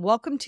Welcome to